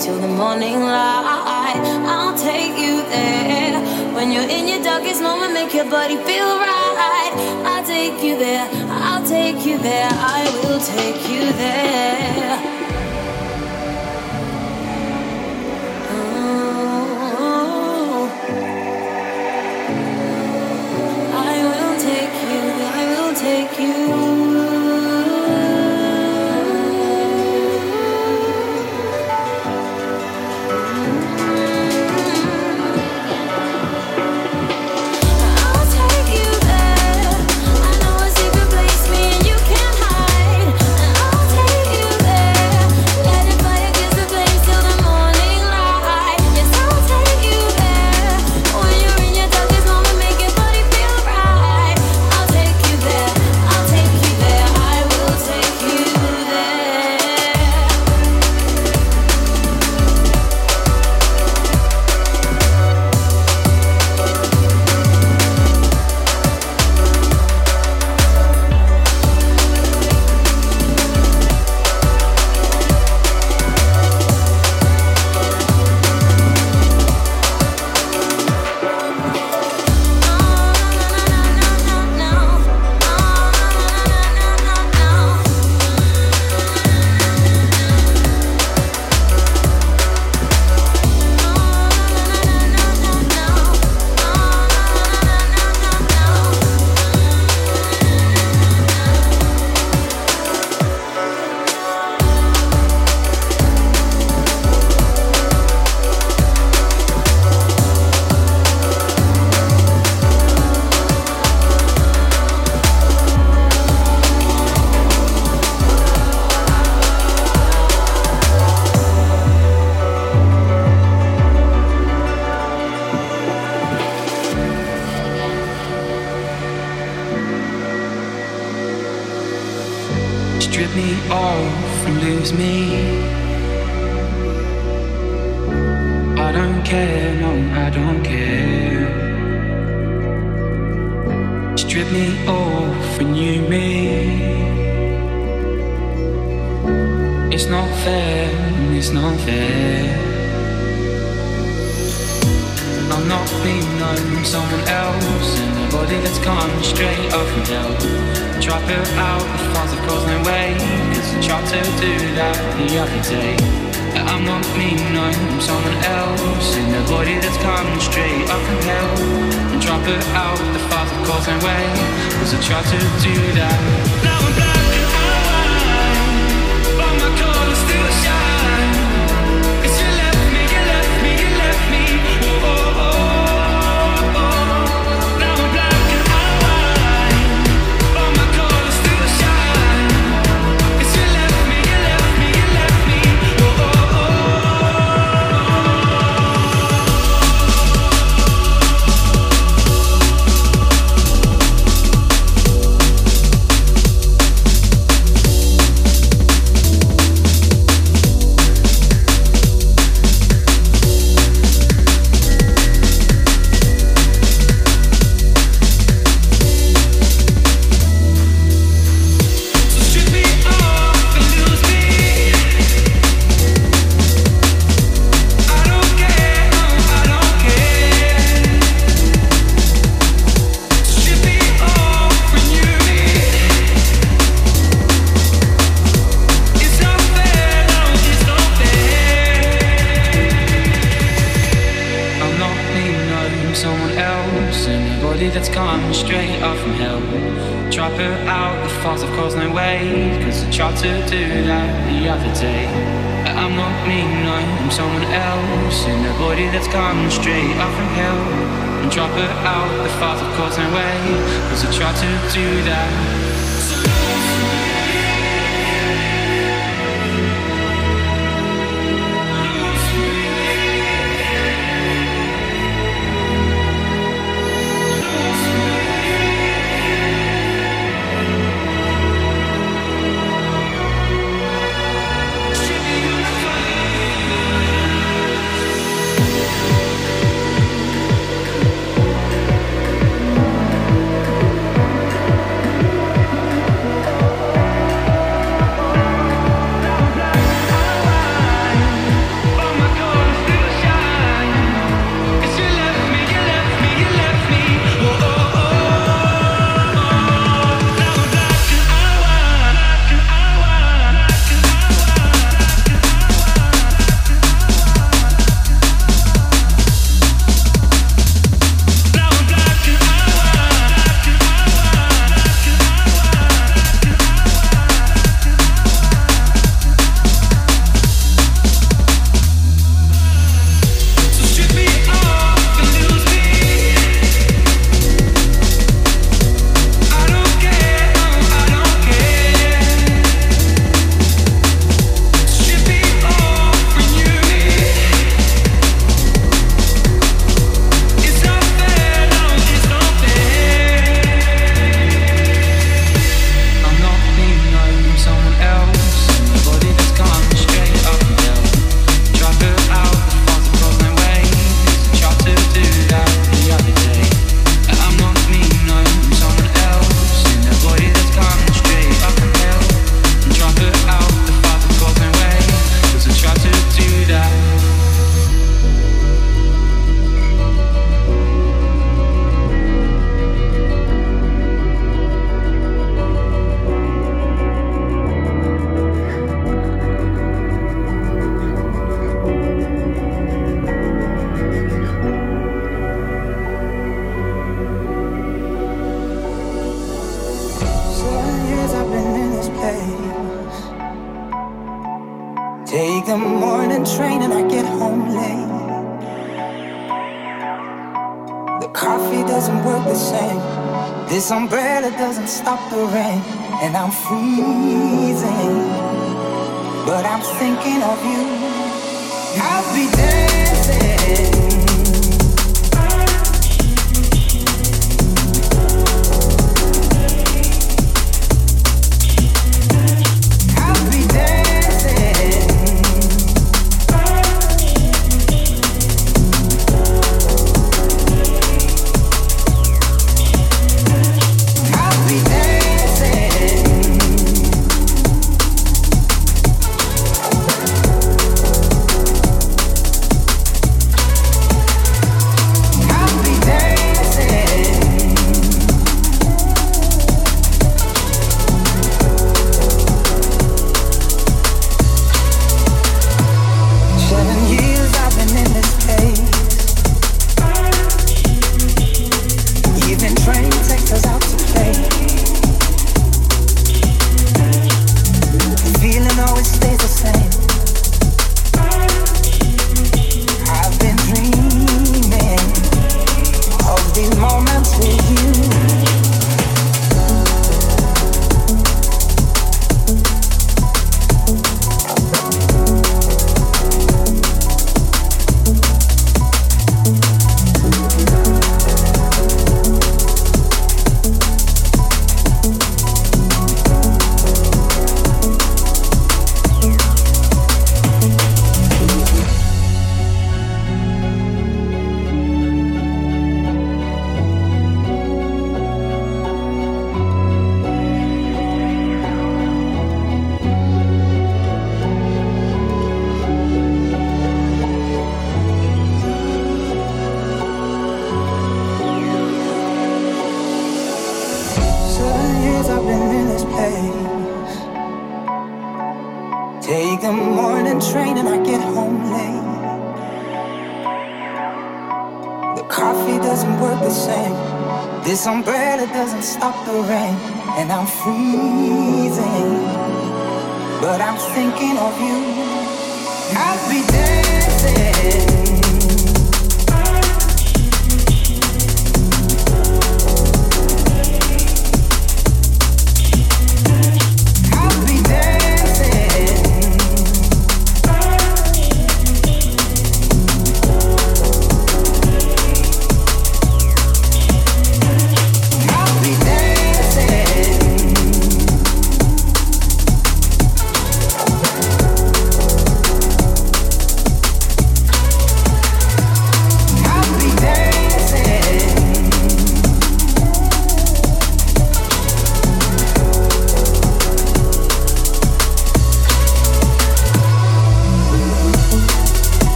till the morning light. I'll take you there. When you're in your darkest moment, make your body feel right. I'll take you there. I'll take you there. I will take you there.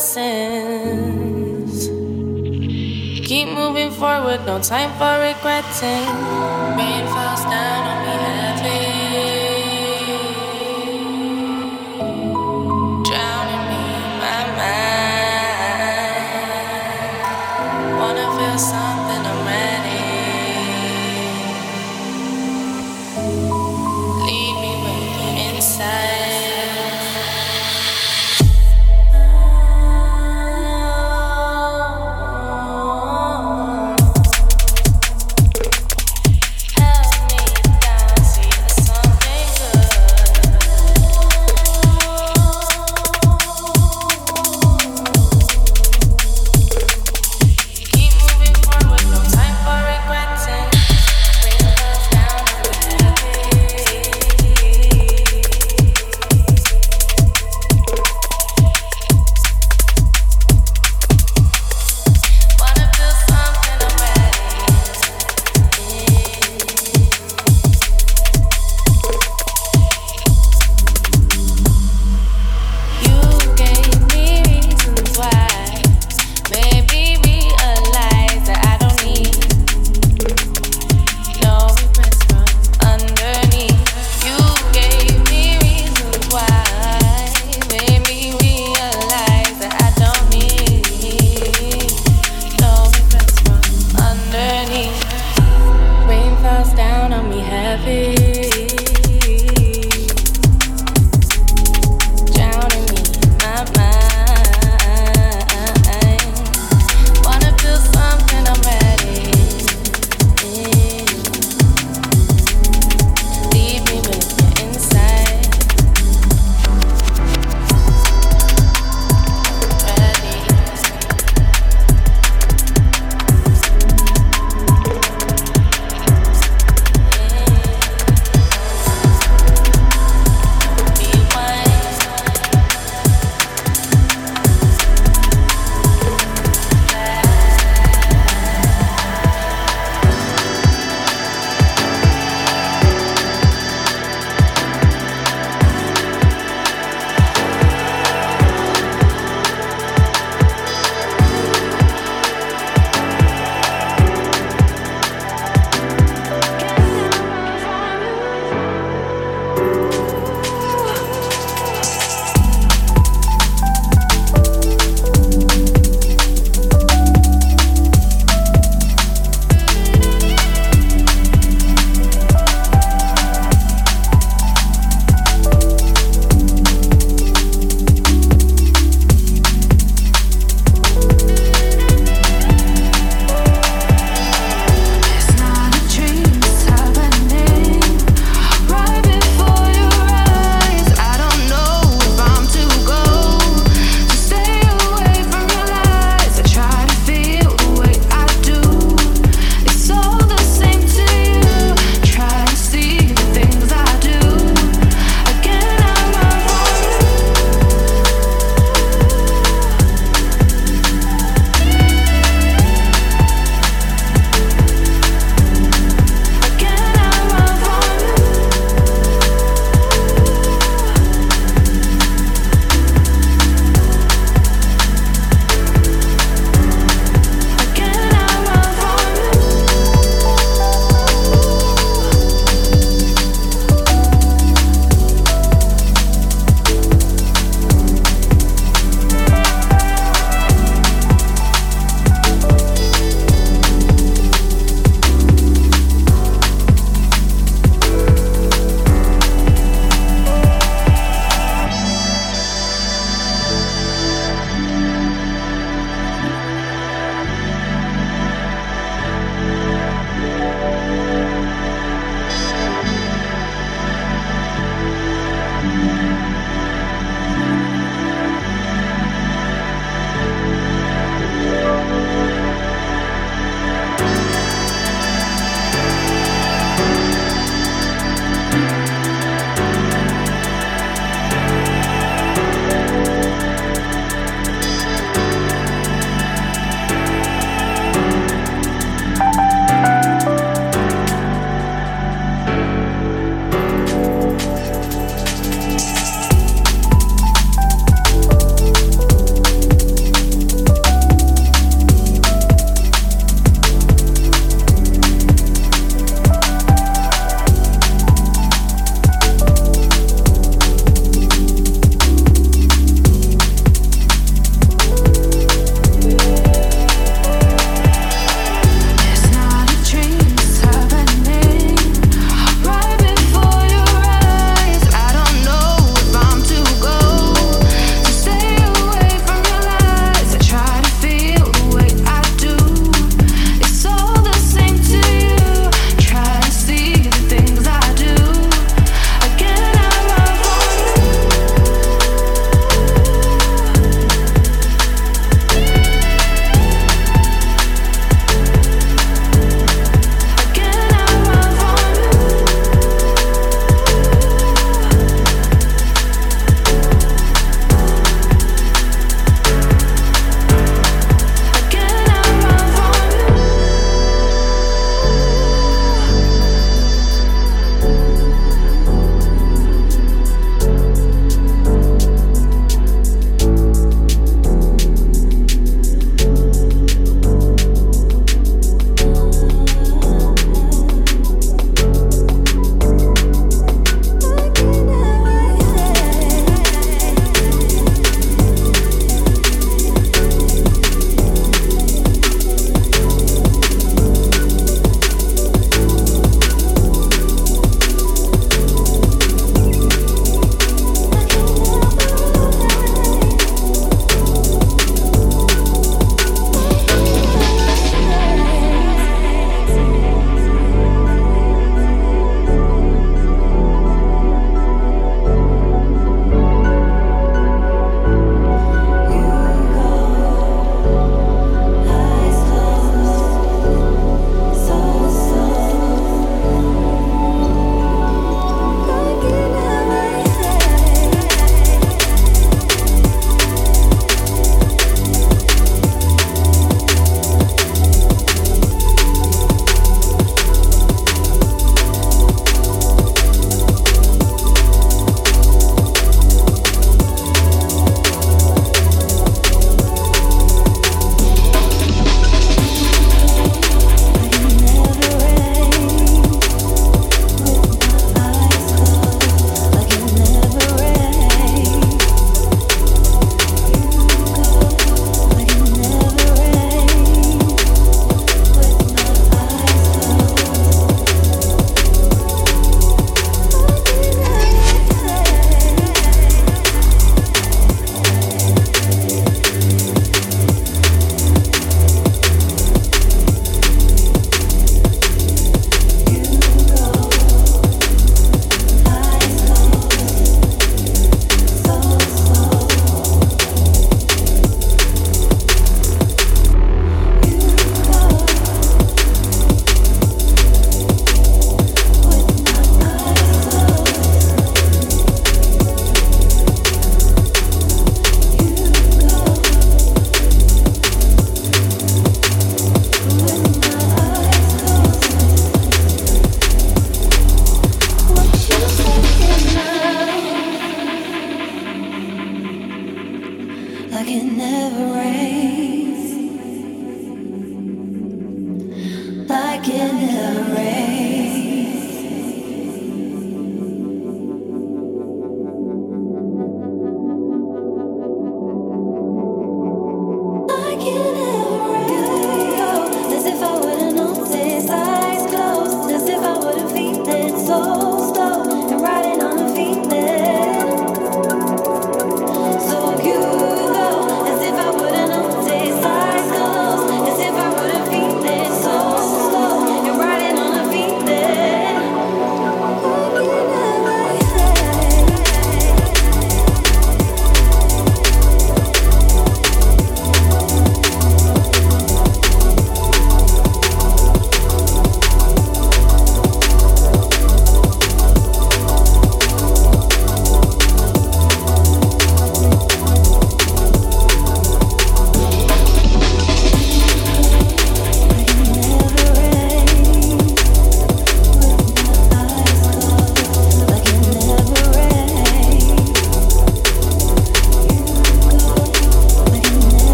All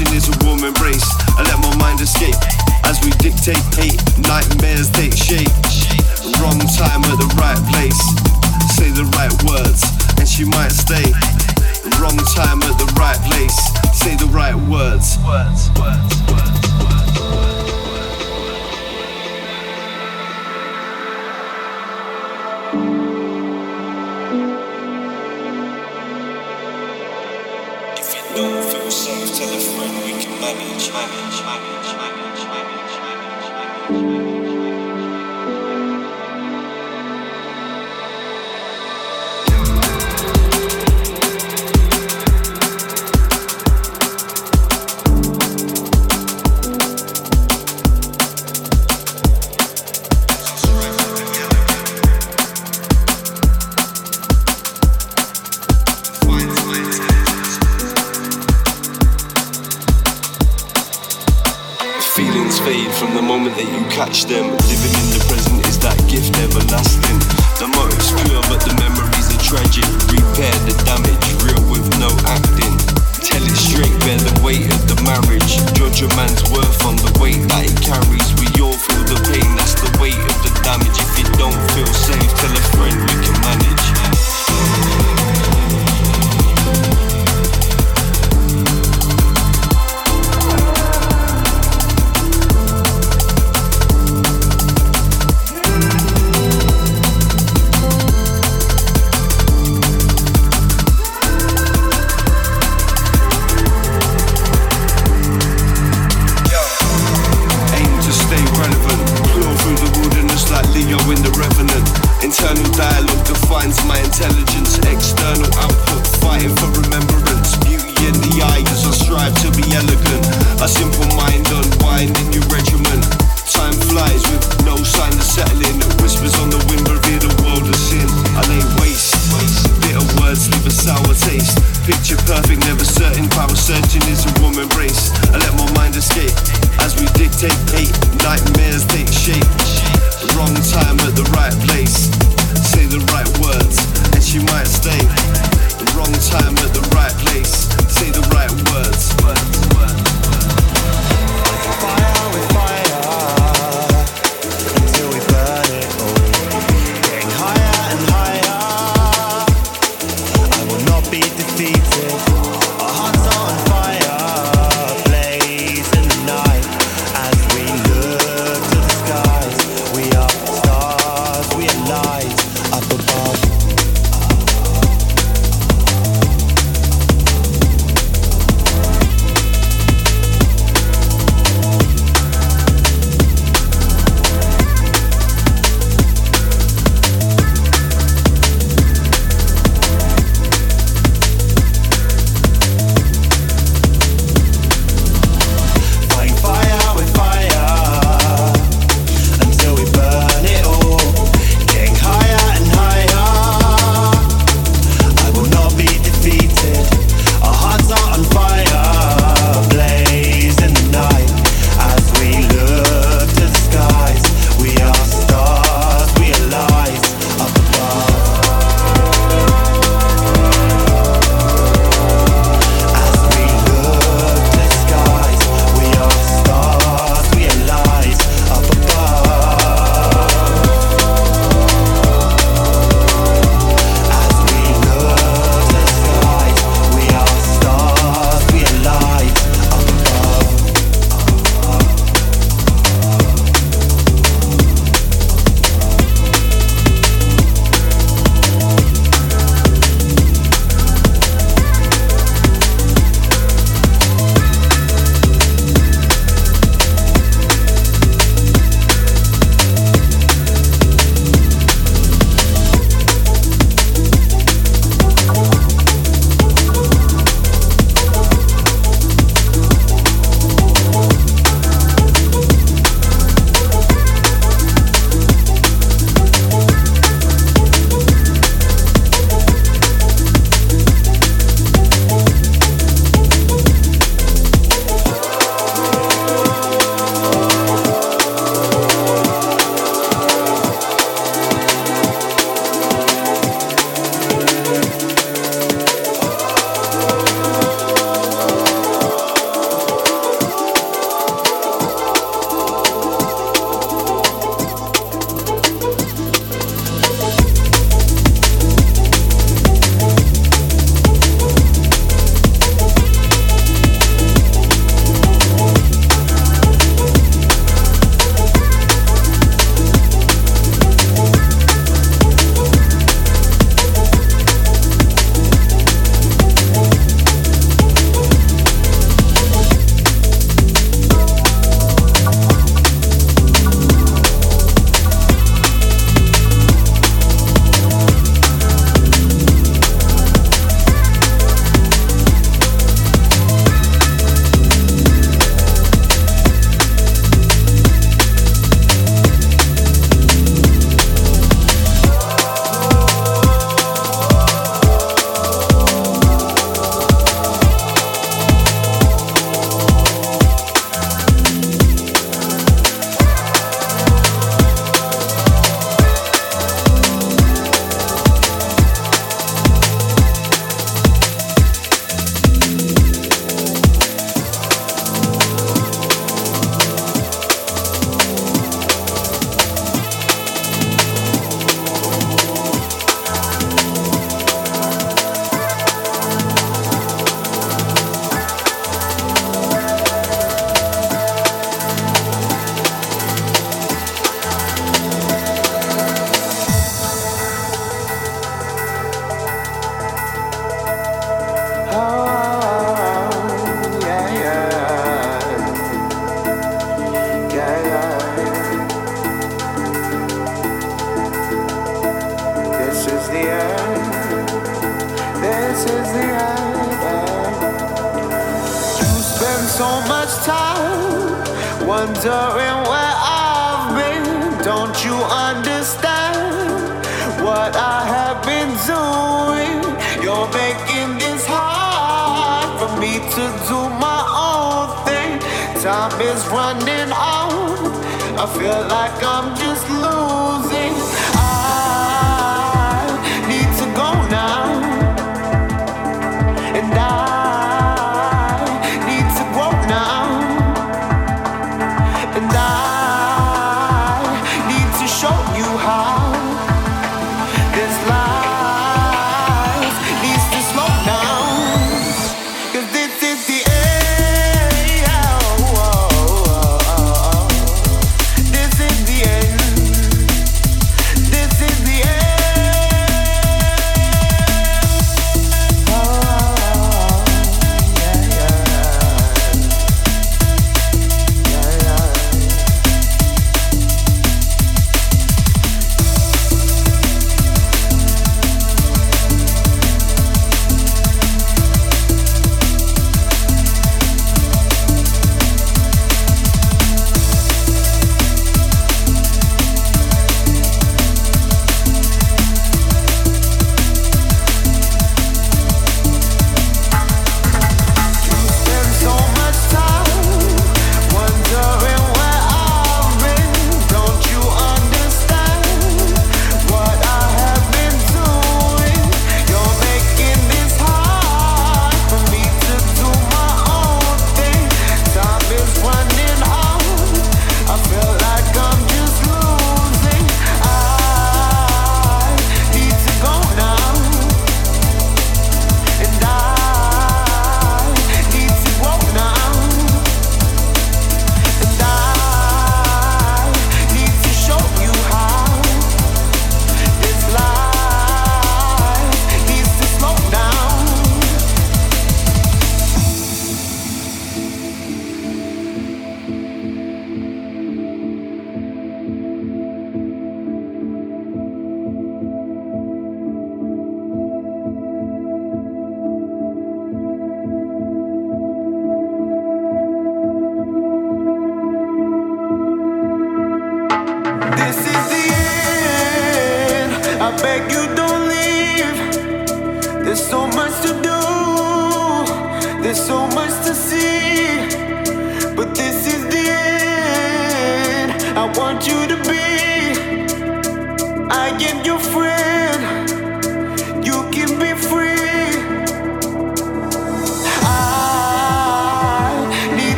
Passion is a warm embrace. I let my mind escape as we dictate hate. Nightmares take shape. Wrong time at the right place. Say the right words and she might stay. Wrong time at the right place. Say the right words. Words, words, words. words. swinging.